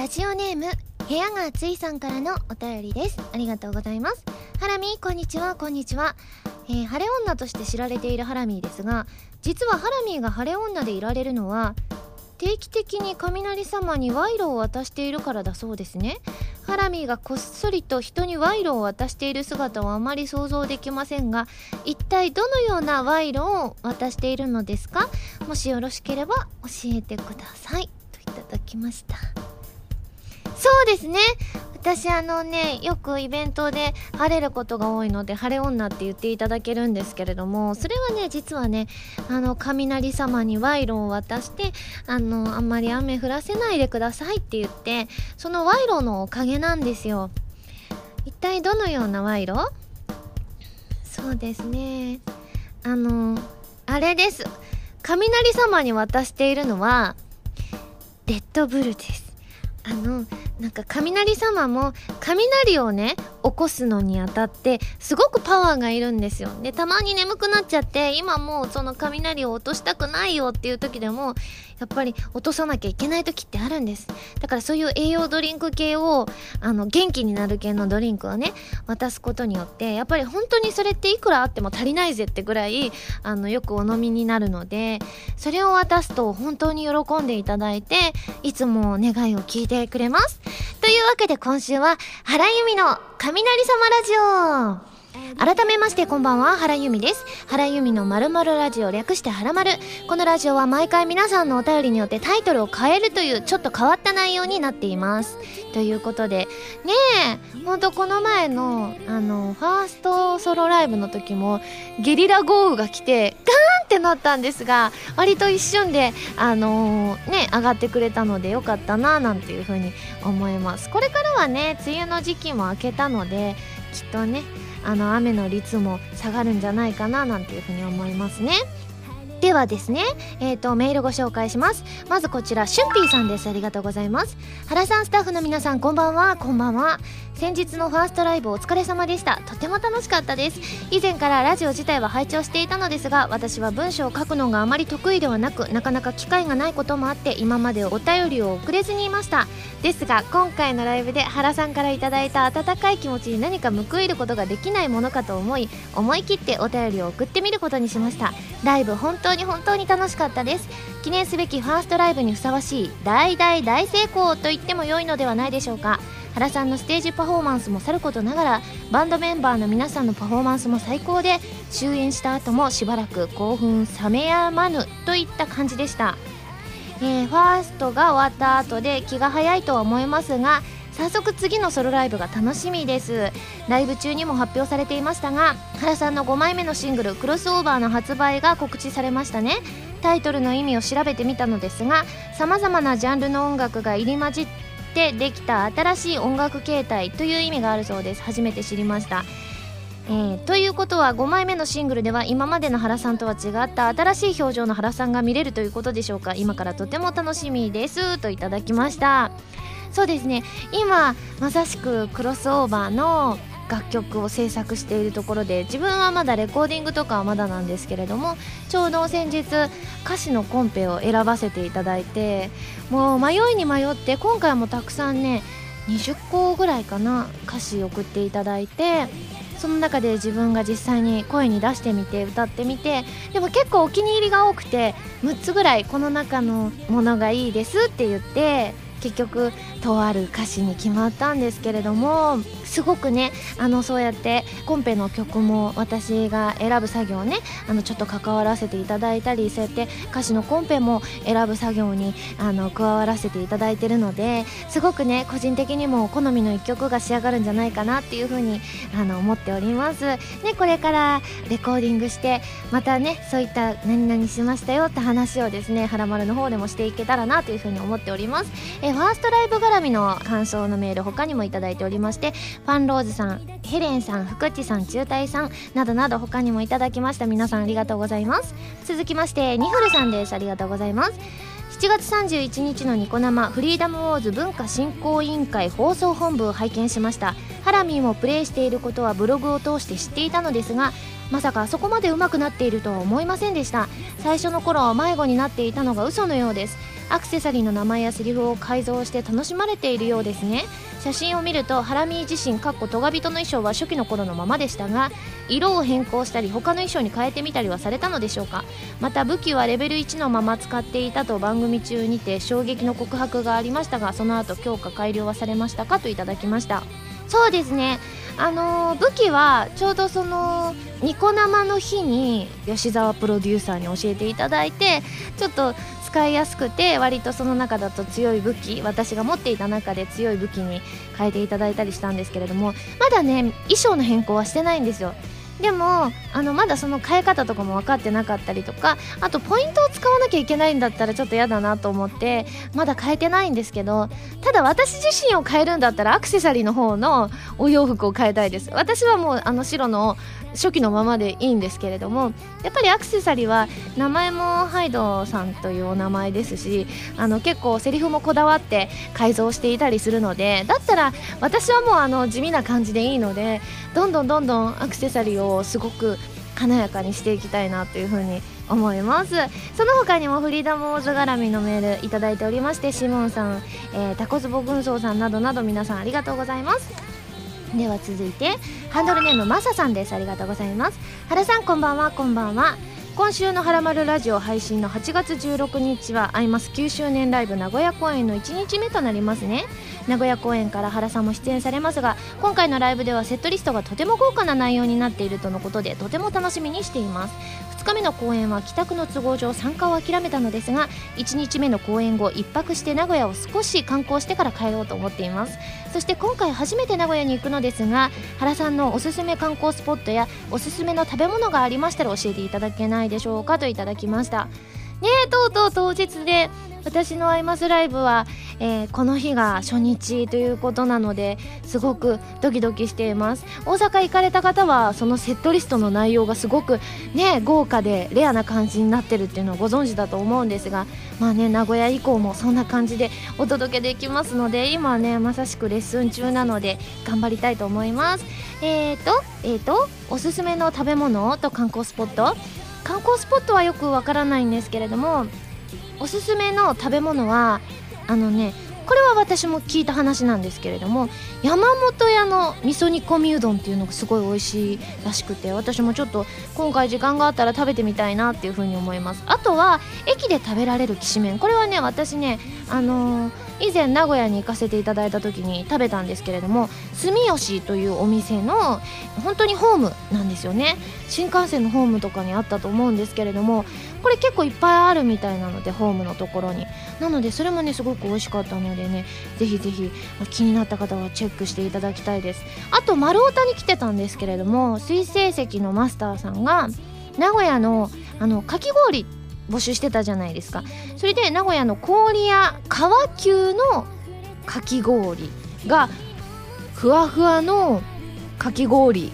ラジオネーム部屋が暑いさんからのお便りです。ありがとうございます。ハラミーこんにちは。こんにちは、えー、晴れ女として知られているハラミーですが実はハラミーが晴れ女でいられるのは定期的に雷様に賄賂を渡しているからだそうですね。ハラミーがこっそりと人に賄賂を渡している姿はあまり想像できませんが一体どのような賄賂を渡しているのですか？もしよろしければ教えてください。といただきました。そうですね。私あのねよくイベントで晴れることが多いので晴れ女って言っていただけるんですけれどもそれはね実はねあの雷様に賄賂を渡してあのあんまり雨降らせないでくださいって言ってその賄賂のおかげなんですよ。一体どのような賄賂？そうですね。あのあれです。雷様に渡しているのはレッドブルです。あのなんか雷様も雷をね起こすのにあたってすごくパワーがいるんですよ。でたまに眠くなっちゃって今もうその雷を落としたくないよっていう時でもやっぱり落とさなきゃいけない時ってあるんです。だからそういう栄養ドリンク系をあの元気になる系のドリンクをね渡すことによってやっぱり本当にそれっていくらあっても足りないぜってぐらいあのよくお飲みになるのでそれを渡すと本当に喜んでいただいていつも願いを聞いてくれます。というわけで今週は原由美の雷様ラジオ。改めましてこんばんは原由美です。原由美のまるまるラジオ略して原丸このラジオは毎回皆さんのお便りによってタイトルを変えるというちょっと変わった内容になっています。ということでねえほんとこの前のあのファーストソロライブの時もゲリラ豪雨が来てガーンってなったんですが割と一瞬であのー、ね上がってくれたのでよかったななんていうふうに思います。これからはね梅雨の時期も明けたのできっとねあの雨の率も下がるんじゃないかななんていうふうに思いますねではですね、えっ、ー、と、メールご紹介します。まずこちら、シュンピーさんです。ありがとうございます。原さん、スタッフの皆さん、こんばんは。こんばんは。先日のファーストライブお疲れ様でした。とても楽しかったです。以前からラジオ自体は拝聴していたのですが私は文章を書くのがあまり得意ではなくなかなか機会がないこともあって今までお便りを送れずにいました。ですが今回のライブで原さんから頂いた温かい気持ちに何か報いることができないものかと思い思い切ってお便りを送ってみることにしました。ライブ本当に本当に楽しかったです。記念すべきファーストライブにふさわしい大大大成功と言っても良いのではないでしょうか。原さんのステージパフォーマンスもさることながらバンドメンバーの皆さんのパフォーマンスも最高で終演した後もしばらく興奮冷めやまぬといった感じでした、えー、ファーストが終わった後で気が早いとは思いますが早速次のソロライブが楽しみです。ライブ中にも発表されていましたが原さんの5枚目のシングル「クロスオーバー」の発売が告知されましたね。タイトルの意味を調べてみたのですがさまざまなジャンルの音楽が入り混じってってできた新しい音楽形態という意味があるそうです。初めて知りました。えー、ということは5枚目のシングルでは今までの原さんとは違った新しい表情の原さんが見れるということでしょうか。今からとても楽しみです。といただきました。そうですね。今まさしくクロスオーバーの楽曲を制作しているところで自分はまだレコーディングとかはまだなんですけれどもちょうど先日歌詞のコンペを選ばせていただいてもう迷いに迷って今回もたくさんね20個ぐらいかな歌詞送っていただいてその中で自分が実際に声に出してみて歌ってみてでも結構お気に入りが多くて6つぐらいこの中のものがいいですって言って結局とある歌詞に決まったんですけれどもすごくねあのそうやってコンペの曲も私が選ぶ作業ねあのちょっと関わらせていただいたりそうやって歌詞のコンペも選ぶ作業にあの加わらせていただいてるのですごくね個人的にも好みの一曲が仕上がるんじゃないかなっていうふうにあの思っております。ねこれからレコーディングしてまたねそういった何々しましたよって話をですねはらまるの方でもしていけたらなというふうに思っております。えファーストライブ絡みの感想のメール他にもいただいておりましてファンローズさんヘレンさん福地さん中隊さんなどなど他にもいただきました。皆さんありがとうございます。続きましてニフルさんです。ありがとうございます。7月31日のニコ生フリーダムウォーズ文化振興委員会放送本部を拝見しました。ハラミーもプレイしていることはブログを通して知っていたのですがまさかそこまで上手くなっているとは思いませんでした。最初の頃は迷子になっていたのが嘘のようです。アクセサリーの名前やセリフを改造して楽しまれているようですね。写真を見るとハラミー自身かっこトガビトの衣装は初期の頃のままでしたが色を変更したり他の衣装に変えてみたりはされたのでしょうか。また武器はレベル1のまま使っていたと番組中にて衝撃の告白がありましたがその後強化改良はされましたか？といただきました。そうですね。あの、武器はちょうどそのニコ生の日に吉沢プロデューサーに教えていただいてちょっと使いやすくて割とその中だと強い武器私が持っていた中で強い武器に変えていただいたりしたんですけれどもまだね衣装の変更はしてないんですよ。でもあのまだその変え方とかも分かってなかったりとかあとポイントを使わなきゃいけないんだったらちょっと嫌だなと思ってまだ変えてないんですけどただ私自身を変えるんだったらアクセサリーの方のお洋服を変えたいです。私はもうあの白の初期のままでいいんですけれどもやっぱりアクセサリーは名前もハイドさんというお名前ですしあの結構セリフもこだわって改造していたりするのでだったら私はもうあの地味な感じでいいのでどんどんどんどんアクセサリーをすごく華やかにしていきたいなというふうに思います。その他にもフリーダムオーズ絡みのメールいただいておりましてシモンさん、えー、タコズボ軍曹さんなどなど皆さんありがとうございます。では続いてハンドルネームマサさんです。ありがとうございます。原さんこんばんは。こんばんは。今週の「はらまるラジオ」配信の8月16日はアイマス9周年ライブ名古屋公演の1日目となりますね。名古屋公演から原さんも出演されますが今回のライブではセットリストがとても豪華な内容になっているとのことでとても楽しみにしています。日目の公演は帰宅の都合上参加を諦めたのですが1日目の公演後1泊して名古屋を少し観光してから帰ろうと思っています。そして今回初めて名古屋に行くのですが原さんのおすすめ観光スポットやおすすめの食べ物がありましたら教えていただけないでしょうかといただきました。ねえとうとう当日で私のアイマスライブは、えー、この日が初日ということなのですごくドキドキしています。大阪行かれた方はそのセットリストの内容がすごくね豪華でレアな感じになってるっていうのをご存知だと思うんですがまあね名古屋以降もそんな感じでお届けできますので今ねまさしくレッスン中なので頑張りたいと思います。えーとえーとおすすめの食べ物と観光スポット？観光スポットはよくわからないんですけれどもおすすめの食べ物はあのねこれは私も聞いた話なんですけれども山本屋の味噌煮込みうどんっていうのがすごい美味しいらしくて私もちょっと今回時間があったら食べてみたいなっていうふうに思います。あとは駅で食べられるきしめん。これはね私ねあのー以前名古屋に行かせていただいた時に食べたんですけれども住吉というお店の本当にホームなんですよね。新幹線のホームとかにあったと思うんですけれどもこれ結構いっぱいあるみたいなのでホームのところに。なのでそれもねすごく美味しかったのでねぜひぜひ気になった方はチェックしていただきたいです。あと丸太に来てたんですけれども水星石のマスターさんが名古屋のあのかき氷募集してたじゃないですか。それで名古屋の氷屋川急のかき氷がふわふわのかき氷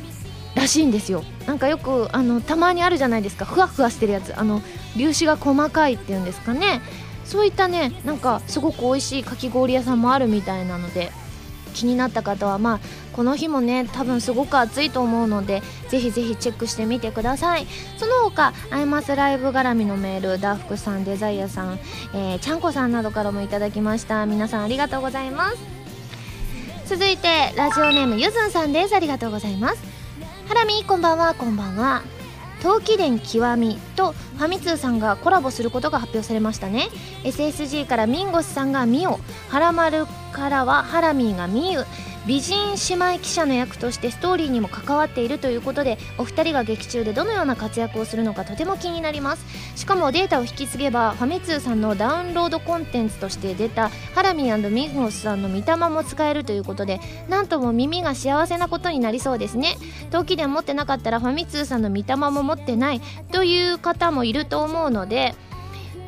らしいんですよ。なんかよくあのたまにあるじゃないですか。ふわふわしてるやつ。あの粒子が細かいっていうんですかね。そういったねなんかすごく美味しいかき氷屋さんもあるみたいなので気になった方はまあこの日もね多分すごく暑いと思うのでぜひぜひチェックしてみてください。その他アイマスライブ絡みのメールダーフクさんデザイアさん、えー、ちゃんこさんなどからもいただきました。皆さんありがとうございます。続いてラジオネームゆずんさんです。ありがとうございます。ハラミこんばんはこんばんは。陶器伝極みとファミ通さんがコラボすることが発表されましたね。SSG からミンゴスさんがミオハラマルからはハラミーがミユ美人姉妹記者の役としてストーリーにも関わっているということでお二人が劇中でどのような活躍をするのかとても気になります。しかもデータを引き継げばファミ通さんのダウンロードコンテンツとして出たハラミーミンゴスさんの御霊も使えるということでなんとも耳が幸せなことになりそうですね。陶器で持ってなかったらファミ通さんの御霊も持ってないという方もいると思うので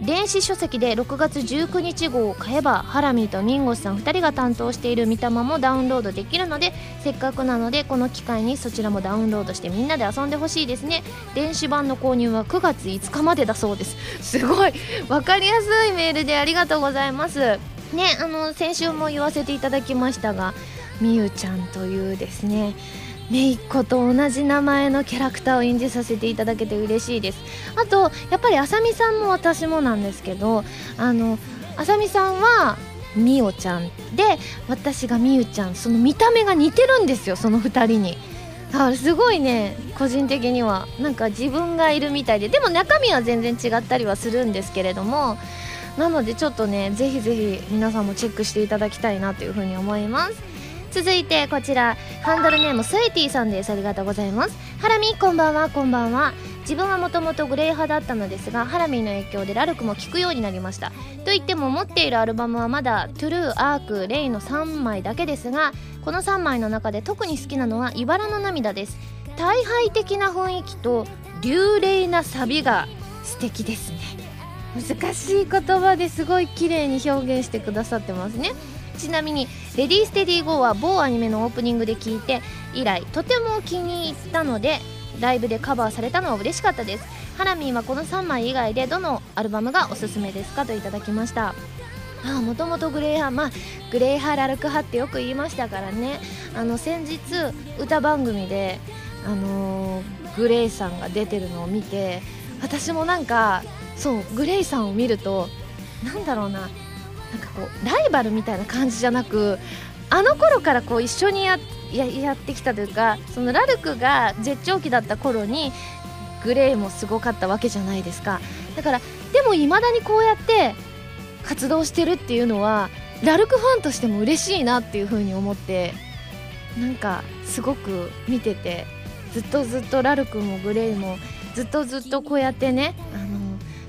電子書籍で6月19日号を買えばハラミーとミンゴスさん2人が担当している御霊もダウンロードできるのでせっかくなのでこの機会にそちらもダウンロードしてみんなで遊んでほしいですね。電子版の購入は9月5日までだそうです。すごい。分かりやすいメールでありがとうございます。ねあの先週も言わせていただきましたがみゆちゃんというですねめいっ子と同じ名前のキャラクターを演じさせていただけて嬉しいです。あとやっぱりあさみさんも私もなんですけどあのあさみさんはみおちゃんで私がみゆちゃんその見た目が似てるんですよその2人に。あすごいね個人的にはなんか自分がいるみたいででも中身は全然違ったりはするんですけれどもなのでちょっとねぜひぜひ皆さんもチェックしていただきたいなというふうに思います。続いてこちらハンドルネームスイティさんです。ありがとうございます。ハラミーこんばんは。こんばんは。自分はもともと GLAY 派だったのですがハラミーの影響でラルクも聴くようになりました。と言っても持っているアルバムはまだ True ark ray の3枚だけですがこの3枚の中で特に好きなのは茨の涙です。退廃的な雰囲気と流麗なサビが素敵ですね。難しい言葉ですごい綺麗に表現してくださってますね。ちなみに「レディーステディーゴーは某アニメのオープニングで聴いて以来とても気に入ったのでライブでカバーされたのは嬉しかったです。ハラミーはこの3枚以外でどのアルバムがおすすめですかといただきました。あもともとグレーまあグレイハーラルク派ってよく言いましたからね。あの先日歌番組であのー、グレイさんが出てるのを見て私もなんかそうグレイさんを見るとなんだろうな。なんかこうライバルみたいな感じじゃなくあの頃からこう一緒にややってきたというかそのラルクが絶頂期だった頃にグレイもすごかったわけじゃないですか。だからでもいまだにこうやって活動してるっていうのはラルクファンとしても嬉しいなっていう風に思ってなんかすごく見ててずっとずっとラルクもグレイもずっとずっとこうやってね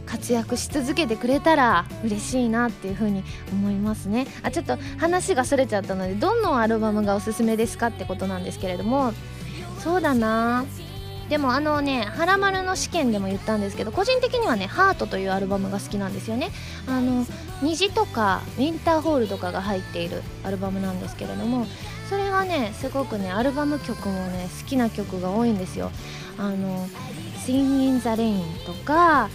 活躍し続けてくれたら嬉しいなっていう風に思いますね。あちょっと話がそれちゃったのでどのアルバムがおすすめですかってことなんですけれども。そうだな。でもあのね「はらまる」の試験でも言ったんですけど個人的にはね「ハートというアルバムが好きなんですよね。あの虹とかウィンターホールとかが入っているアルバムなんですけれどもそれはねすごくねアルバム曲もね好きな曲が多いんですよ。あの Sing in the Rain とかあ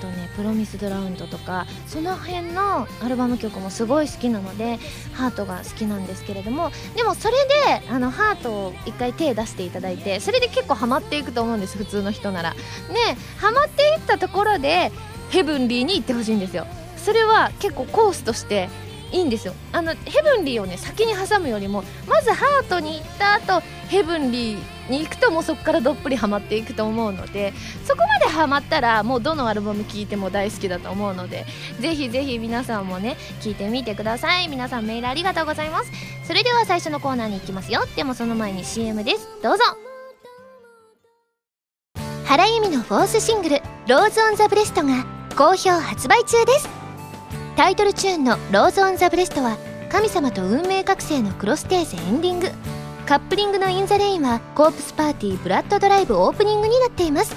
とねプロミスドラウンドとかその辺のアルバム曲もすごい好きなのでハートが好きなんですけれどもでもそれであのハートを一回手出していただいてそれで結構ハマっていくと思うんです普通の人なら。ねハマっていったところでヘブンリーに行ってほしいんですよ。それは結構コースとしていいんですよ。あのヘブンリーをね先に挟むよりもまずハートに行った後HEAVENLY に行くともうそこからどっぷりハマっていくと思うのでそこまでハマったらもうどのアルバム聴いても大好きだと思うのでぜひぜひ皆さんもね聴いてみてください。皆さんメールありがとうございます。それでは最初のコーナーに行きますよ。でもその前に CM です。どうぞ。原由実のフォースシングル「Rose on the breast」が好評発売中です。タイトルチューンの「Rose on the breast」は神様と運命覚醒のクロステーゼエンディング。カップリングの「In the Rain」はコープスパーティー Blood Drive オープニングになっています。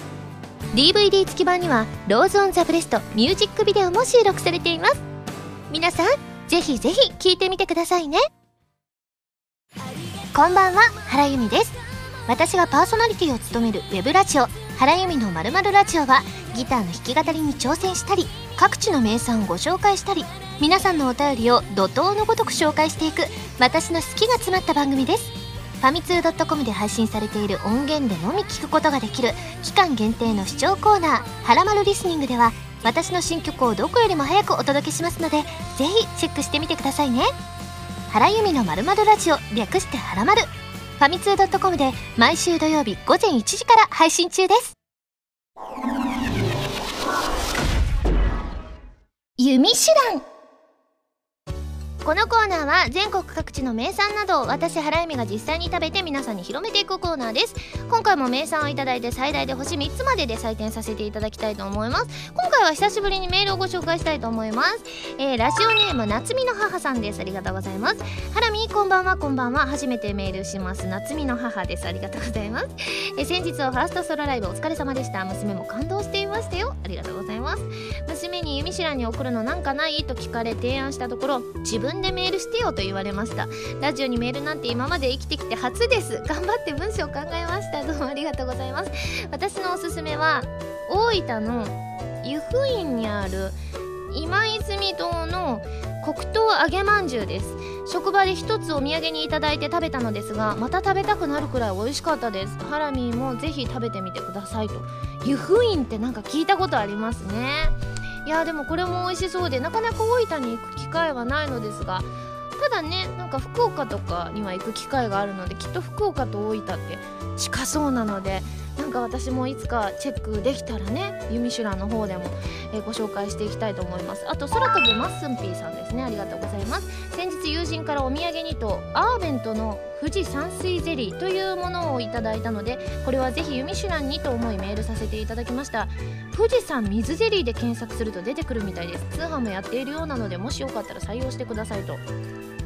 DVD 付き版には「Rose on the breast」ミュージックビデオも収録されています。皆さんぜひぜひ聴いてみてくださいね。こんばんは原由実です。私がパーソナリティを務めるウェブラジオ「原由実のまるラジオ」はギターの弾き語りに挑戦したり各地の名産をご紹介したり皆さんのお便りを怒涛のごとく紹介していく私の好きが詰まった番組です。ファミツー .com で配信されている音源でのみ聞くことができる期間限定の視聴コーナー「はらまるリスニング」では私の新曲をどこよりも早くお届けしますのでぜひチェックしてみてくださいね。原由美のまるまるラジオ略してはらまる。ファミツー .com で毎週土曜日午前1時から配信中です。弓手段。このコーナーは全国各地の名産などを私原由美が実際に食べて皆さんに広めていくコーナーです。今回も名産をいただいて最大で星3つまでで採点させていただきたいと思います。今回は久しぶりにメールをご紹介したいと思います、えー、ラジオネーム夏美の母さんです。ありがとうございますハラミこんばんはこんばんは。初めてメールします。夏美の母です。ありがとうございます、えー、先日はファーストソロライブお疲れ様でした。娘も感動していましたよ。ありがとうございます。娘に弓知らに送るのなんかない？と聞かれ提案したところ自分分でメールしてよと言われました。ラジオにメールなんて今まで生きてきて初です。頑張って文章を考えました。どうもありがとうございます。私のおすすめは大分の湯布院にある今泉堂の黒糖揚げまんじゅうです。職場で一つお土産にいただいて食べたのですがまた食べたくなるくらい美味しかったです。ハラミーもぜひ食べてみてくださいと。湯布院ってなんか聞いたことありますね。いやでもこれも美味しそうでなかなか大分に行く機会はないのですがただねなんか福岡とかには行く機会があるのできっと福岡と大分って近そうなので私もいつかチェックできたらねユミシュランの方でも、えー、ご紹介していきたいと思います。あと空飛ぶマッスンピーさんですね。ありがとうございます。先日友人からお土産にとアーベントの富士山水ゼリーというものをいただいたのでこれはぜひユミシュランにと思いメールさせていただきました。富士山水ゼリーで検索すると出てくるみたいです。通販もやっているようなのでもしよかったら採用してくださいと。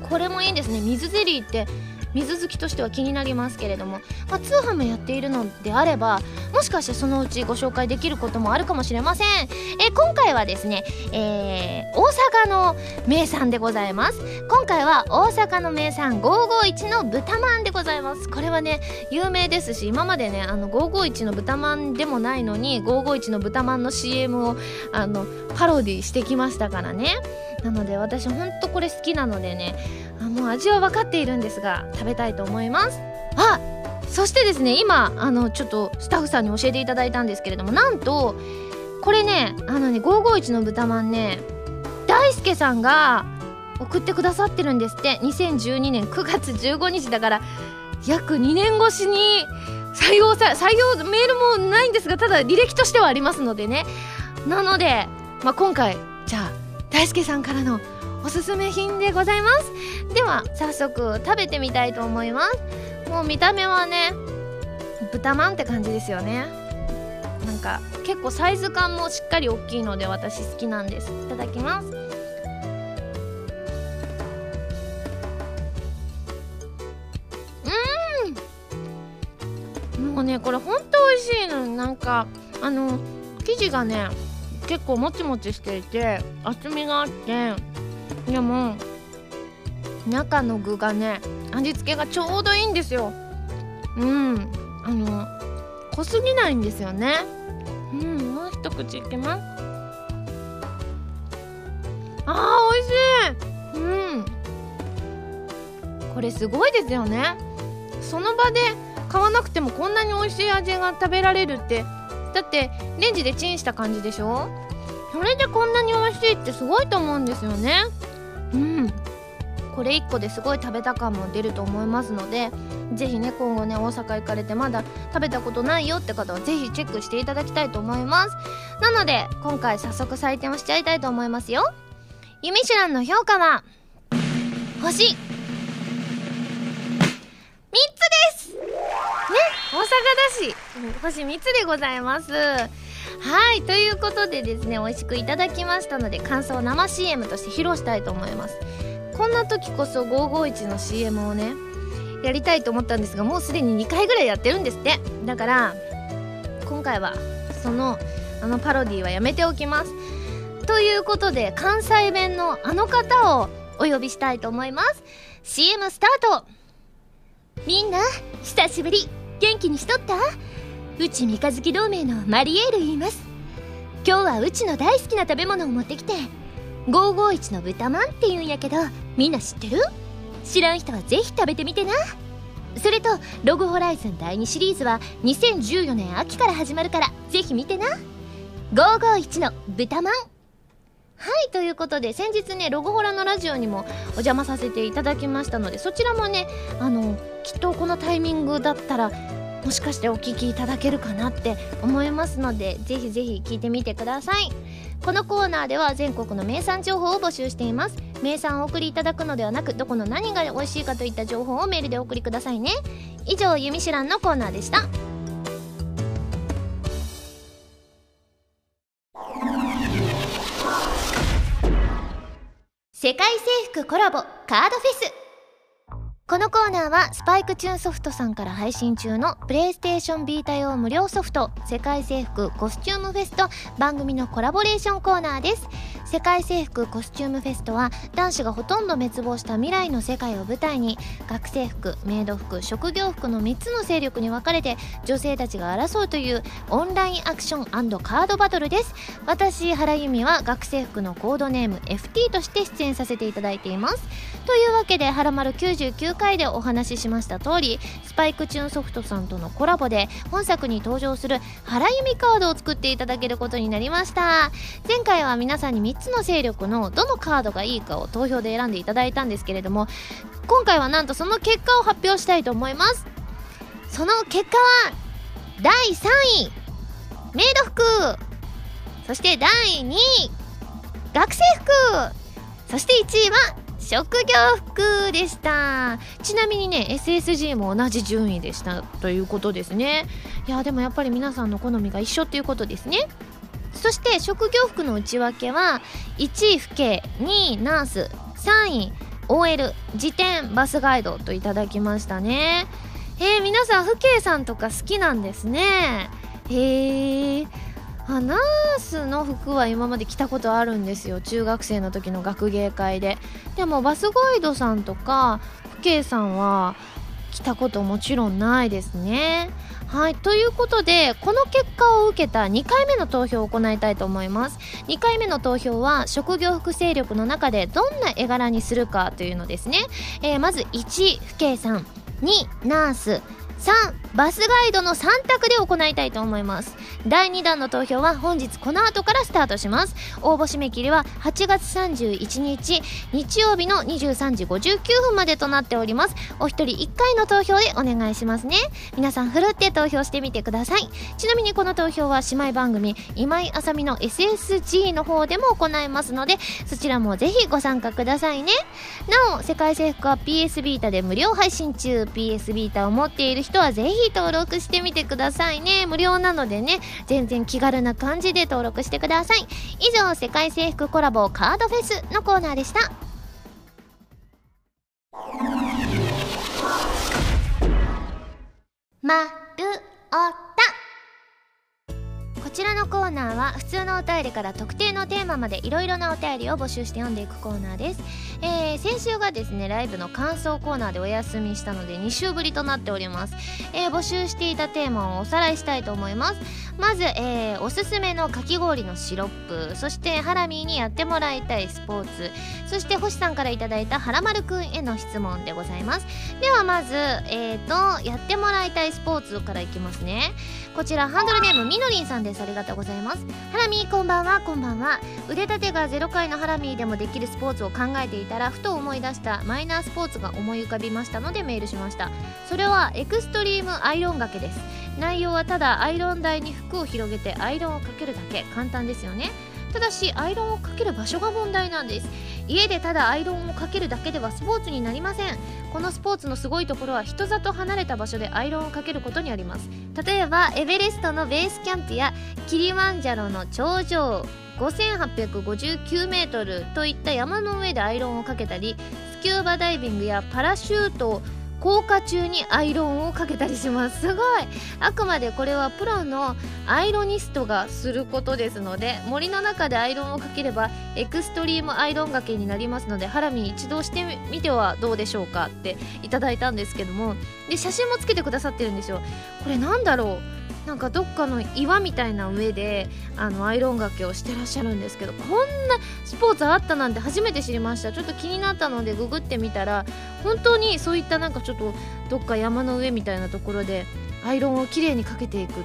これもいいですね。水ゼリーって水好きとしては気になりますけれども、まあ、通販もやっているのであればもしかしてそのうちご紹介できることもあるかもしれません。え今回はですね、えー、大阪の名産でございます。今回は大阪の名産551の豚まんでございます。これはね有名ですし今までねあの551の豚まんでもないのに551の豚まんの CM をあのパロディしてきましたからね。なので私ほんとこれ好きなのでねもう味は分かっているんですが食べたいと思います。あそしてですね今あのちょっとスタッフさんに教えていただいたんですけれどもなんとこれねあのね551の豚まんね大輔さんが送ってくださってるんですって。2012年9月15日だから約2年越しに採用さ採用メールもないんですがただ履歴としてはありますのでね。なので、まあ、今回じゃあ大輔さんからのおすすめ品でございます。では早速食べてみたいと思います。もう見た目はね豚まんって感じですよね。なんか結構サイズ感もしっかり大きいので私好きなんです。いただきます。うん。もうねこれほんと美味しいのなんかあの生地がね結構もちもちしていて厚みがあってでも中の具がね味付けがちょうどいいんですよ。うん。あの濃すぎないんですよね。うんもう一口いきます。あー美味しい。うん。これすごいですよね。その場で買わなくてもこんなに美味しい味が食べられるって。だってレンジでチンした感じでしょ？それでこんなに美味しいってすごいと思うんですよね。うん。これ1個ですごい食べた感も出ると思いますので是非ね今後ね大阪行かれてまだ食べたことないよって方は是非チェックしていただきたいと思います。なので今回早速採点をしちゃいたいと思いますよ。ユミシュランの評価は星。3つです。ね大阪だし。星3つでございます。はいということでですね美味しくいただきましたので感想を生 CM として披露したいと思います。こんな時こそ551の CM をねやりたいと思ったんですがもうすでに2回ぐらいやってるんですって。だから今回はそのあのパロディはやめておきます。ということで関西弁のあの方をお呼びしたいと思います。CM スタート。みんな久しぶり。元気にしとった？うち三日月同盟のマリエール言います。今日はうちの大好きな食べ物を持ってきて551の豚まんって言うんやけどみんな知ってる？知らん人はぜひ食べてみてな。それとログホライズン第2シリーズは2014年秋から始まるからぜひ見てな。551の豚まん。はいということで先日ねログホラのラジオにもお邪魔させていただきましたのでそちらもねあのきっとこのタイミングだったらもしかしてお聴きいただけるかなって思いますのでぜひぜひ聞いてみてください。このコーナーでは全国の名産情報を募集しています。名産をお送りいただくのではなくどこの何が美味しいかといった情報をメールでお送りくださいね。以上「ゆみしらん」のコーナーでした。世界征服コラボカードフェス。このコーナーはスパイクチューンソフトさんから配信中のプレイステーションビータ用無料ソフト世界征服コスチュームフェスと番組のコラボレーションコーナーです。世界征服コスチュームフェスとは男子がほとんど滅亡した未来の世界を舞台に学生服メイド服職業服の3つの勢力に分かれて女性たちが争うというオンラインアクションカードバトルです。私原由美は学生服のコードネーム FT として出演させていただいています。というわけで「はらまる99回」でお話ししました通りスパイクチューンソフトさんとのコラボで本作に登場する原由美カードを作っていただけることになりました。前回は皆さんに3つの勢力のどのカードがいいかを投票で選んでいただいたんですけれども今回はなんとその結果を発表したいと思います。その結果は第3位メイド服。そして第2位学生服。そして1位は職業服でした。ちなみにね SSG も同じ順位でしたということですね。いやでもやっぱり皆さんの好みが一緒っていうことですね。そして職業服の内訳は1位父兄2位ナース3位 OL 辞典バスガイドといただきましたね。えー、皆さん父兄さんとか好きなんですね。へえあナースの服は今まで着たことあるんですよ。中学生の時の学芸会で。でもバスガイドさんとか父兄さんは着たこともちろんないですね。はいということでこの結果を受けた2回目の投票を行いたいと思います。2回目の投票は職業服勢力の中でどんな絵柄にするかというのですね、えー、まず1父兄さん。2ナース。3バスガイドの3択で行いたいと思います。第2弾の投票は本日この後からスタートします。応募締め切りは8月31日日曜日の23時59分までとなっております。お一人1回の投票でお願いしますね。皆さんふるって投票してみてください。ちなみにこの投票は姉妹番組今井あさみの SSG の方でも行いますのでそちらもぜひご参加くださいね。なお世界征服は PS ビータで無料配信中。PS ビータを持っている人はぜひ登録してみてくださいね無料なのでね全然気軽な感じで登録してください以上世界征服コラボカードフェスのコーナーでしたまるおたこちらのコーナーは普通のお便りから特定のテーマまでいろいろなお便りを募集して読んでいくコーナーです、えー、先週がですねライブの感想コーナーでお休みしたので2週ぶりとなっております、えー、募集していたテーマをおさらいしたいと思います。まず、えー、おすすめのかき氷のシロップ。そしてハラミーにやってもらいたいスポーツ。そして星さんから頂いたはらまるくんへの質問でございます。ではまずえっ、ー、とやってもらいたいスポーツからいきますね。こちらハンドルネームみのりんさんです。ありがとうございます。ハラミーこんばんは。こんばんは。腕立てが0回のハラミーでもできるスポーツを考えていたらふと思い出したマイナースポーツが思い浮かびましたのでメールしました。それはエクストリームアイロンがけです。内容はただアイロン台に服を広げてアイロンをかけるだけ。簡単ですよね。ただしアイロンをかける場所が問題なんです。家でただアイロンをかけるだけではスポーツになりません。このスポーツのすごいところは人里離れた場所でアイロンをかけることにあります。例えばエベレストのベースキャンプやキリマンジャロの頂上。5859メートルといった山の上でアイロンをかけたりスキューバダイビングやパラシュート硬化中にアイロンをかけたりします。すごい。あくまでこれはプロのアイロニストがすることですので森の中でアイロンをかければエクストリームアイロンがけになりますのでハラミ一度してみてはどうでしょうかっていただいたんですけども。で写真もつけてくださってるんですよ。これなんだろう？なんかどっかの岩みたいな上であのアイロンがけをしてらっしゃるんですけどこんなスポーツあったなんて初めて知りましたちょっと気になったのでググってみたら本当にそういったなんかちょっとどっか山の上みたいなところでアイロンをきれいにかけていくっ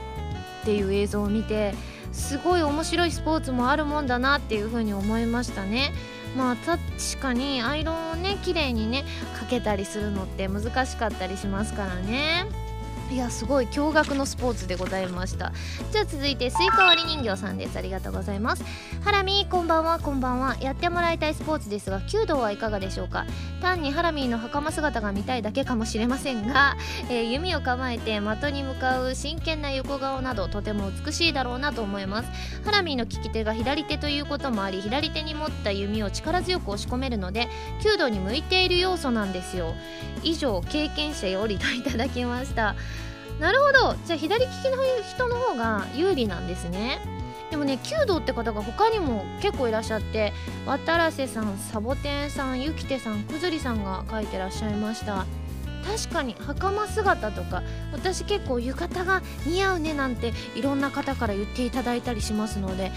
ていう映像を見てすごい面白いスポーツもあるもんだなっていうふうに思いましたね。まあ確かにアイロンをね綺麗にねかけたりするのって難しかったりしますからね。いやすごい驚愕のスポーツでございました。じゃあ続いてスイカ割り人形さんです。ありがとうございます。ハラミーこんばんは。こんばんは。やってもらいたいスポーツですが弓道はいかがでしょうか？単にハラミーの袴姿が見たいだけかもしれませんが、えー、弓を構えて的に向かう真剣な横顔などとても美しいだろうなと思います。ハラミーの利き手が左手ということもあり左手に持った弓を力強く押し込めるので弓道に向いている要素なんですよ。以上経験者よりといただきました。なるほど。じゃあ左利きの人の方が有利なんですね。でもね弓道って方が他にも結構いらっしゃって渡瀬さんサボテンさんゆきてさんくずりさんが書いてらっしゃいました。確かに袴姿とか私結構浴衣が似合うねなんていろんな方から言っていただいたりしますので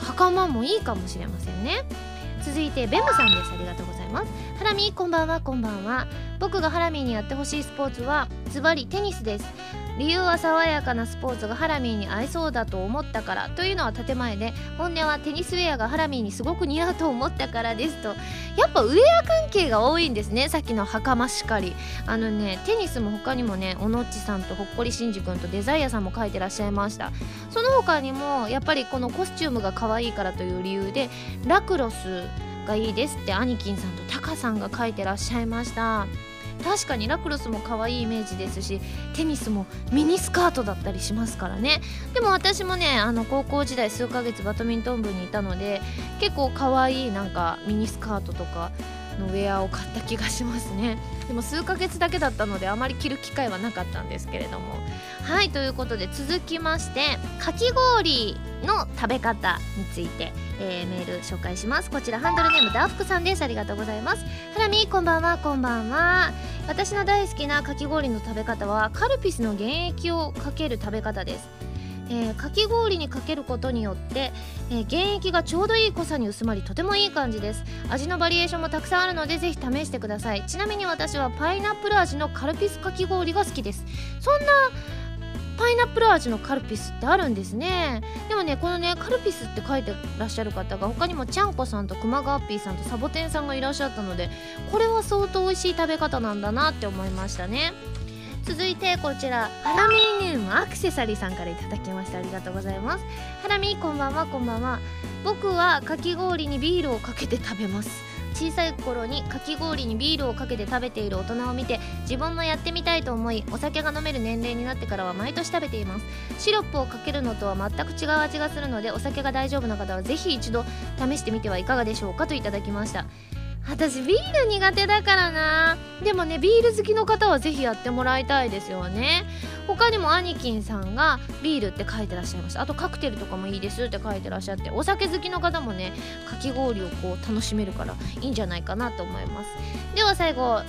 袴もいいかもしれませんね。続いてベムさんです。ありがとうございます。ハラミこんばんはこんばんは。僕がハラミにやってほしいスポーツはズバリテニスです。理由は爽やかなスポーツがハラミーに合いそうだと思ったからというのは建前で本音はテニスウェアがハラミーにすごく似合うと思ったからですと。やっぱウェア関係が多いんですねさっきの袴しかり。あのねテニスも他にもねおのっちさんとほっこりしんじ君とデザイアさんも書いてらっしゃいました。その他にもやっぱりこのコスチュームが可愛いからという理由でラクロスがいいですってアニキンさんとタカさんが書いてらっしゃいました。確かにラクロスも可愛いイメージですしテニスもミニスカートだったりしますからね。でも私もねあの高校時代数ヶ月バドミントン部にいたので結構可愛いなんかミニスカートとかのウェアを買った気がしますね。でも数ヶ月だけだったのであまり着る機会はなかったんですけれども。はいということで続きましてかき氷の食べ方について、えー、メール紹介します。こちらハンドルネームダーフクさんです。ありがとうございます。ハラミこんばんは。こんばんは。私の大好きなかき氷の食べ方はカルピスの原液をかける食べ方です。えー、かき氷にかけることによって、えー、原液がちょうどいい濃さに薄まりとてもいい感じです。味のバリエーションもたくさんあるのでぜひ試してください。ちなみに私はパイナップル味のカルピスかき氷が好きです。そんなパイナップル味のカルピスってあるんですね。でもねこのねカルピスって書いてらっしゃる方が他にもちゃんこさんと熊川ッピーさんとサボテンさんがいらっしゃったのでこれは相当美味しい食べ方なんだなって思いましたね続いてこちらハラミーネームアクセサリーさんからいただきました。ありがとうございます。ハラミーこんばんはこんばんは。僕はかき氷にビールをかけて食べます。小さい頃にかき氷にビールをかけて食べている大人を見て自分もやってみたいと思いお酒が飲める年齢になってからは毎年食べています。シロップをかけるのとは全く違う味がするのでお酒が大丈夫な方はぜひ一度試してみてはいかがでしょうかといただきました。私ビール苦手だからな。でもねビール好きの方は是非やってもらいたいですよね。他にもアニキンさんがビールって書いてらっしゃいました。あとカクテルとかもいいですって書いてらっしゃってお酒好きの方もねかき氷をこう楽しめるからいいんじゃないかなと思います。では最後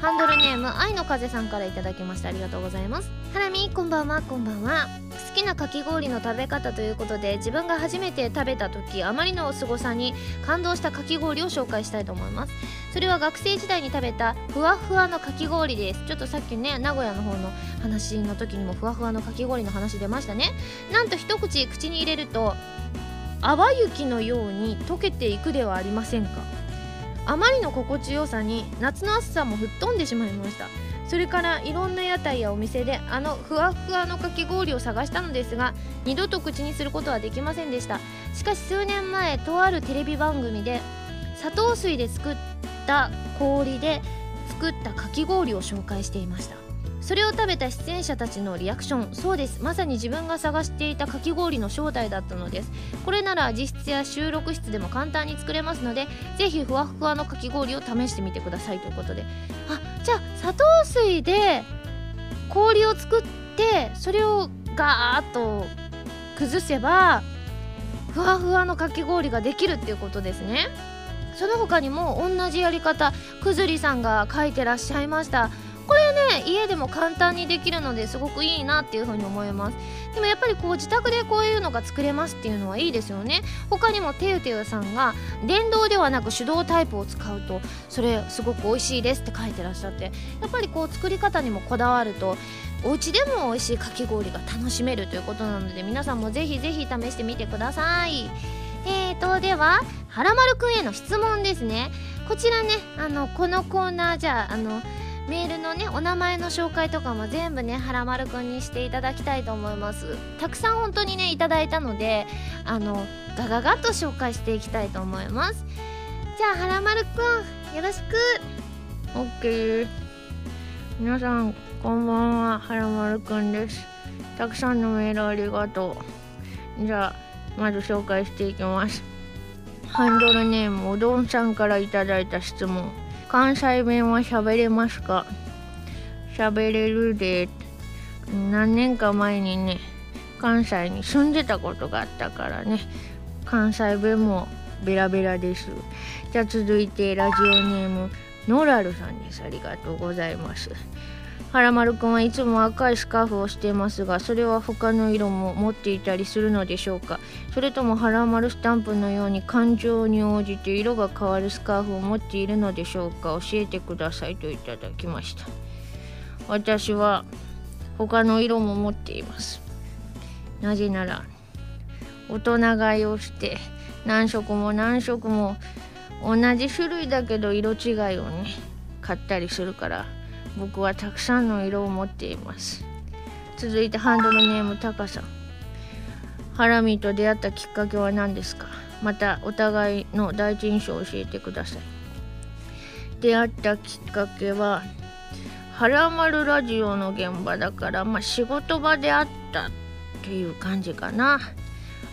ハンドルネーム愛の風さんから頂きました。ありがとうございます。ハラミこんばんはこんばんは。好きなかき氷の食べ方ということで自分が初めて食べた時あまりの凄さに感動したかき氷を紹介したいと思います。それは学生時代に食べたふわふわのかき氷です。ちょっとさっきね名古屋の方の話の時にもふわふわのかき氷の話出ましたね。なんと一口口に入れると淡雪のように溶けていくではありませんか？あまりの心地よさに夏の暑さも吹っ飛んでしまいました。それからいろんな屋台やお店であのふわふわのかき氷を探したのですが二度と口にすることはできませんでした。しかし数年前とあるテレビ番組で砂糖水で作った氷で作ったかき氷を紹介していました。それを食べた出演者たちのリアクション。そうです。まさに自分が探していたかき氷の正体だったのです。これなら実質や収録室でも簡単に作れますのでぜひふわふわのかき氷を試してみてくださいということで。あじゃあ砂糖水で氷を作ってそれをガーッと崩せばふわふわのかき氷ができるっていうことですね。その他にも同じやり方くずりさんが書いてらっしゃいました。これね家でも簡単にできるのですごくいいなっていう風に思います。でもやっぱりこう自宅でこういうのが作れますっていうのはいいですよね。他にもてゆてゆさんが電動ではなく手動タイプを使うとそれすごく美味しいですって書いてらっしゃってやっぱりこう作り方にもこだわるとお家でも美味しいかき氷が楽しめるということなので皆さんもぜひぜひ試してみてください。えーとでははらまるくんへの質問ですね。こちらねあのこのコーナーじゃああのメールのねお名前の紹介とかも全部ねはらまるくんにしていただきたいと思います。たくさん本当にねいただいたのであのガガガッと紹介していきたいと思います。じゃあはらまるくんよろしく。OK 皆さんこんばんははらまるくんです。たくさんのメールありがとう。じゃあまず紹介していきます。ハンドルネームおどんさんからいただいた質問。関西弁は喋れますか？喋れるで。何年か前にね関西に住んでたことがあったからね。関西弁もベラベラです。じゃあ続いてラジオネームノラルさんです。ありがとうございます。はらまるくんはいつも赤いスカーフをしていますがそれは他の色も持っていたりするのでしょうか？それともはらまるスタンプのように感情に応じて色が変わるスカーフを持っているのでしょうか？教えてくださいといただきました。私は他の色も持っています。なぜなら大人買いをして何色も何色も同じ種類だけど色違いをね買ったりするから僕はたくさんの色を持っています。続いてハンドルネームタカさん。ハラミと出会ったきっかけは何ですか？またお互いの第一印象を教えてください。出会ったきっかけははらまるラジオの現場だからまあ仕事場であったっていう感じかな。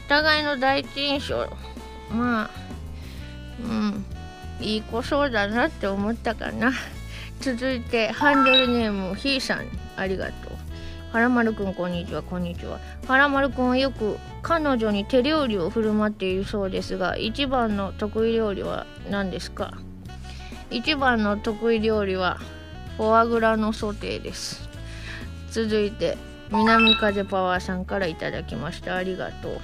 お互いの第一印象。まあうんいい子そうだなって思ったかな。続いてハンドルネームひーさんありがとう。はらまるくんこんにちはこんにちは。はらまるくんはよく彼女に手料理を振る舞っているそうですが一番の得意料理は何ですか？一番の得意料理はフォアグラのソテーです。続いて南風パワーさんからいただきました。ありがとう。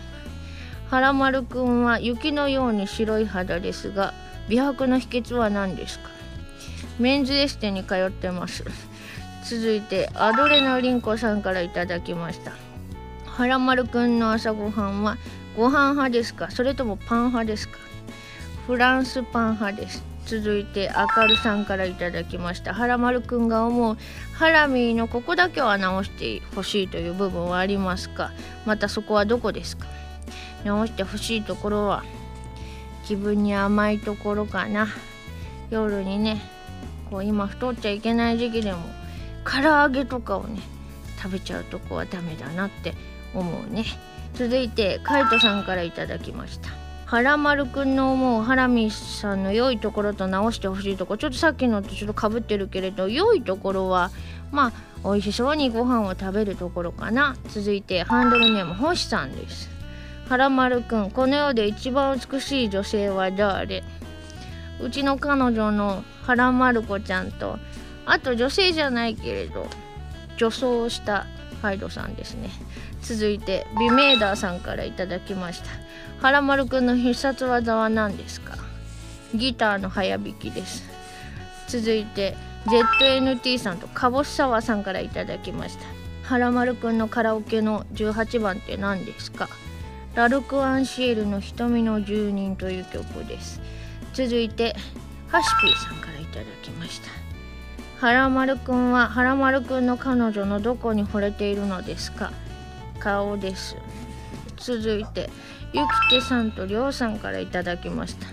はらまるくんは雪のように白い肌ですが美白の秘訣は何ですか？メンズエステに通ってます。続いてアドレナリンコさんからいただきました。はらまるくんの朝ごはんはご飯派ですか？それともパン派ですか？フランスパン派です。続いてあかるさんからいただきました。はらまるくんが思うハラミーのここだけは直してほしいという部分はありますか？またそこはどこですか？直してほしいところは気分に甘いところかな。夜にねこう今太っちゃいけない時期でも唐揚げとかをね食べちゃうとこはダメだなって思うね。続いてカイトさんからいただきました。はらまるくんの思うハラミさんの良いところと直してほしいとこちょっとさっきのとちょっとかぶってるけれど良いところはまあ美味しそうにご飯を食べるところかな。続いてハンドルネーム星さんです。はらまるくんこの世で一番美しい女性は誰？うちの彼女の原まる子ちゃんとあと女性じゃないけれど女装したハイドさんですね。続いてビメーダーさんからいただきました。原丸くんの必殺技は何ですか？ギターの早弾きです。続いて ZNT さんとカボスサワさんからいただきました。原丸くんのカラオケの18番って何ですか？ラルク・アンシエルの瞳の住人という曲です。続いてハシピーさんからいただきました。はらまるくんははらまるくんの彼女のどこに惚れているのですか？顔です。続いてゆきてさんとりょうさんからいただきました。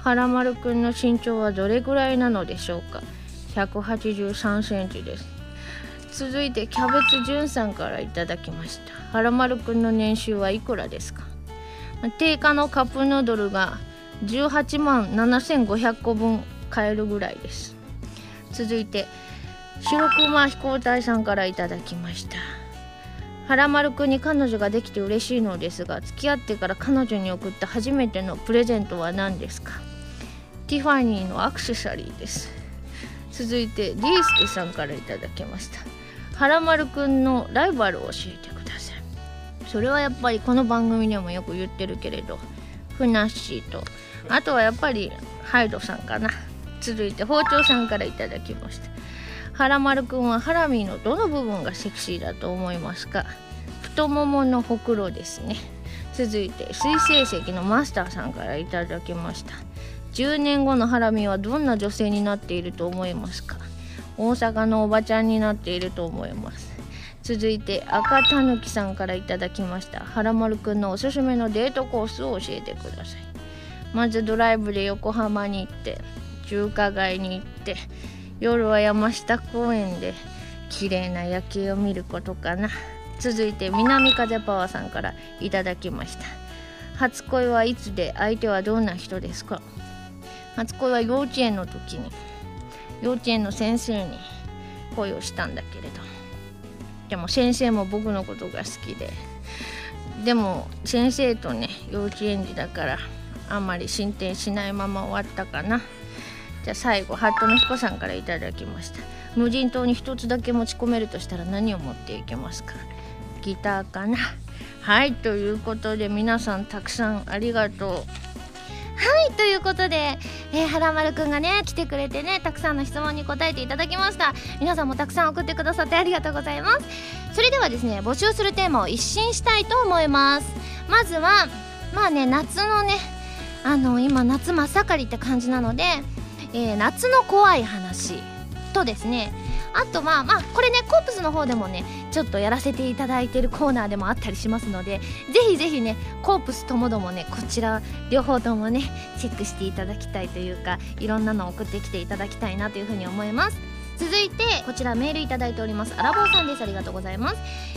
はらまるくんの身長はどれぐらいなのでしょうか？183センチです。続いてキャベツじゅんさんからいただきました。はらまるくんの年収はいくらですか？定価のカップヌードルが18万7500個分買えるぐらいです。続いて白熊飛行隊さんからいただきました。原丸くんに彼女ができて嬉しいのですが付き合ってから彼女に送った初めてのプレゼントは何ですか？ティファニーのアクセサリーです。続いてリースケさんからいただきました。原丸くんのライバルを教えてください。それはやっぱりこの番組でもよく言ってるけれどふなっしーとあとはやっぱりハイドさんかな。続いて包丁さんからいただきましたはらまるくんはハラミーのどの部分がセクシーだと思いますか？太もものほくろですね。続いて水星石のマスターさんからいただきました。10年後のハラミはどんな女性になっていると思いますか？大阪のおばちゃんになっていると思います。続いて赤たぬきさんからいただきました。はらまるくんのおすすめのデートコースを教えてください。まずドライブで横浜に行って中華街に行って夜は山下公園で綺麗な夜景を見ることかな。続いて南風パワーさんからいただきました。初恋はいつで相手はどんな人ですか？初恋は幼稚園の時に幼稚園の先生に恋をしたんだけれど。でも先生も僕のことが好きで。でも先生とね幼稚園児だからあんまり進展しないまま終わったかな。じゃあ最後ハットの彦さんから頂きました。無人島に一つだけ持ち込めるとしたら何を持っていけますか？ギターかな？はいということで皆さんたくさんありがとう。はいということで、えー、原丸くんがね来てくれてねたくさんの質問に答えていただきました。皆さんもたくさん送ってくださってありがとうございます。それではですね募集するテーマを一新したいと思います。まずはまあね夏のねあの今夏真っ盛りって感じなので、えー、夏の怖い話とですね。あとまあまあこれねコープスの方でもねちょっとやらせていただいてるコーナーでもあったりしますのでぜひぜひねコープスともどもねこちら両方ともねチェックしていただきたいというかいろんなのを送ってきていただきたいなというふうに思います。続いてこちらメールいただいております。アラボーさんです。ありがとうございます、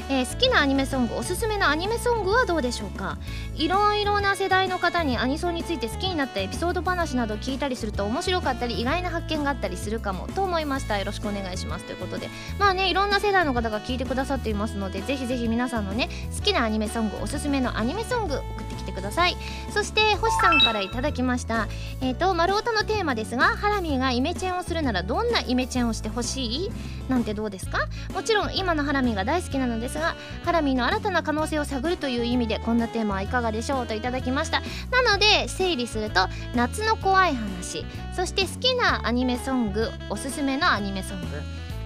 えー、好きなアニメソングおすすめのアニメソングはどうでしょうか？いろいろな世代の方にアニソンについて好きになったエピソード話など聞いたりすると面白かったり意外な発見があったりするかもと思いました。よろしくお願いします。ということで。まあねいろんな世代の方が聞いてくださっていますのでぜひぜひ皆さんのね好きなアニメソングおすすめのアニメソング送ってきてください。そして星さんからいただきました。えっ、ー、と丸太のテーマですがハラミーがイメチェンをするならどんなイメチェンをしてほしい？なんてどうですか？もちろん今のハラミーが大好きなのですがハラミーの新たな可能性を探るという意味でこんなテーマはいかがでしょう？といただきました。なので整理すると夏の怖い話。そして好きなアニメソングおすすめのアニメソング。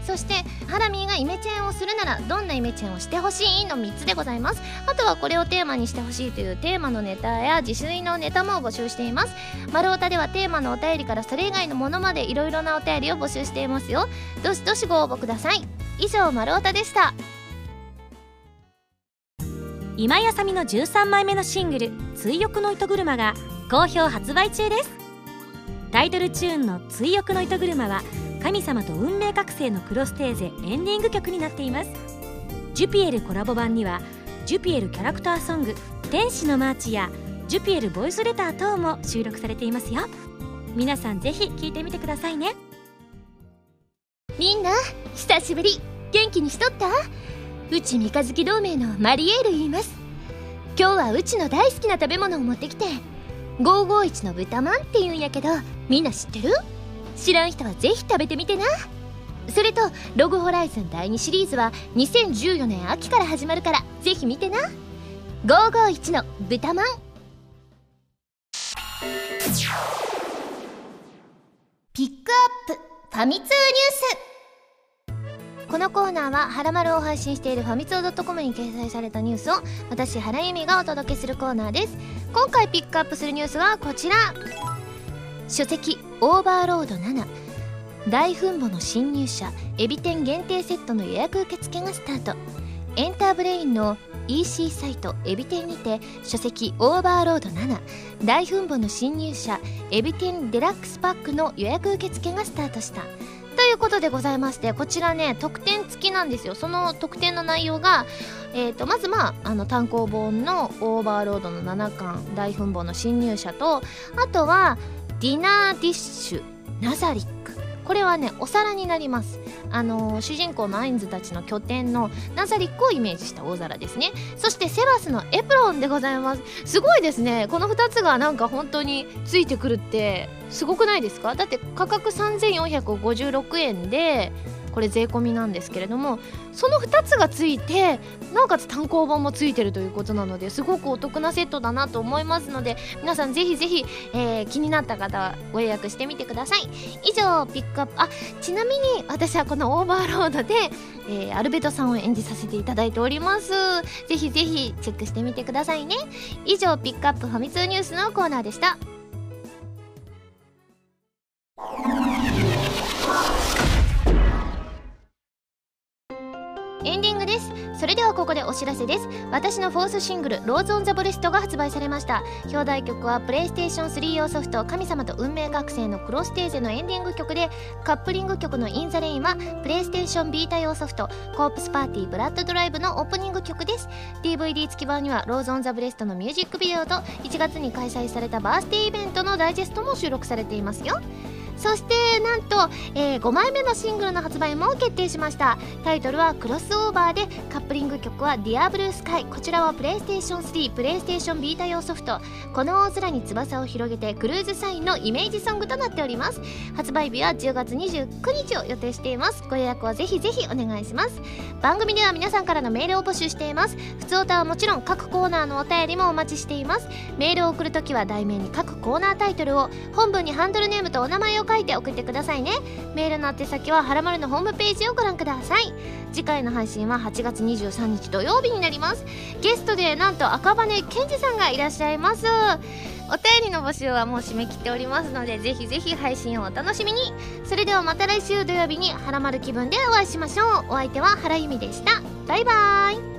そしてハラミーがイメチェンをするならどんなイメチェンをしてほしいの3つでございます。あとはこれをテーマにしてほしいというテーマのネタや自炊のネタも募集しています。丸太ではテーマのお便りからそれ以外のものまでいろいろなお便りを募集していますよ。どしどしご応募ください。以上丸太でした。今井麻美の13枚目のシングル「追憶の糸車」が好評発売中です。タイトルチューンの「追憶の糸車」は神様と運命覚醒のクロステーゼエンディング曲になっています。ジュピエルコラボ版にはジュピエルキャラクターソング「天使のマーチ」やジュピエルボイスレター等も収録されていますよ。皆さんぜひ聴いてみてくださいね。みんな久しぶり。元気にしとった？うち三日月同盟のマリエール言います。今日はうちの大好きな食べ物を持ってきて551の豚まんって言うんやけどみんな知ってる？知らん人はぜひ食べてみてな。それとログホライズン第2シリーズは2014年秋から始まるからぜひ見てな。551の豚まん。ピックアップファミ通ニュース。このコーナーは「はらまる」を配信しているファミツー .com に掲載されたニュースを私原由実がお届けするコーナーです。今回ピックアップするニュースはこちら。書籍「オーバーロード7」大墳墓の侵入者 ebten 限定セットの予約受付がスタート。エンターブレインの EC サイト ebten にて書籍「オーバーロード7大墳墓の侵入者 ebten デラックスパック」の予約受付がスタートした。ということでございましてこちらね特典付きなんですよ。その特典の内容が、えーと、まずまああの単行本の「オーバーロードの7巻大墳墓の侵入者と」あとはディナーディッシュナザリック。これはねお皿になります。あのー、主人公のアインズたちの拠点のナザリックをイメージした大皿ですね。そしてセバスのエプロンでございます。すごいですね。この2つがなんか本当についてくるってすごくないですか？だって価格3456円でこれ税込みなんですけれどもその2つがついてなおかつ単行本もついてるということなのですごくお得なセットだなと思いますので皆さんぜひぜひ、えー、気になった方はご予約してみてください。以上ピックアップあちなみに私はこのオーバーロードで、えー、アルベドさんを演じさせていただいております。ぜひぜひチェックしてみてくださいね。以上ピックアップファミ通ニュースのコーナーでした。エンディングです。それではここでお知らせです。私のフォースシングル「Rose on the breast」が発売されました。表題曲はプレイステーション3用ソフト「神様と運命覚醒のクロステーゼ」のエンディング曲でカップリング曲の「イン・ザ・レイン」は PlayStation Vita 用ソフト「コープスパーティー・ブラッド・ドライブ」のオープニング曲です。DVD 付き版には「ローズ・オン・ザ・ブレスト」のミュージックビデオと1月に開催されたバースデーイベントのダイジェストも収録されていますよ。そしてなんと、えー、5枚目のシングルの発売も決定しました。タイトルは「クロスオーバー」でカップリング曲は「 Dear Blue Sky」こちらは PlayStation 3 PlayStation Vita 用ソフト「この大空に翼を広げて」 Cruise Sign のイメージソングとなっております。発売日は10月29日を予定しています。ご予約はぜひぜひお願いします。番組では皆さんからのメールを募集しています。普通歌はもちろん各コーナーのお便りもお待ちしています。メールを送るときは題名に各コーナータイトルを本文にハンドルネームとお名前をを書いて送ってくださいね。メールの宛先ははらまるのホームページをご覧ください。次回の配信は8月23日土曜日になります。ゲストでなんと赤羽健二さんがいらっしゃいます。お便りの募集はもう締め切っておりますのでぜひぜひ配信をお楽しみに。それではまた来週土曜日にはらまる気分でお会いしましょう。お相手は原由美でした。バイバーイ。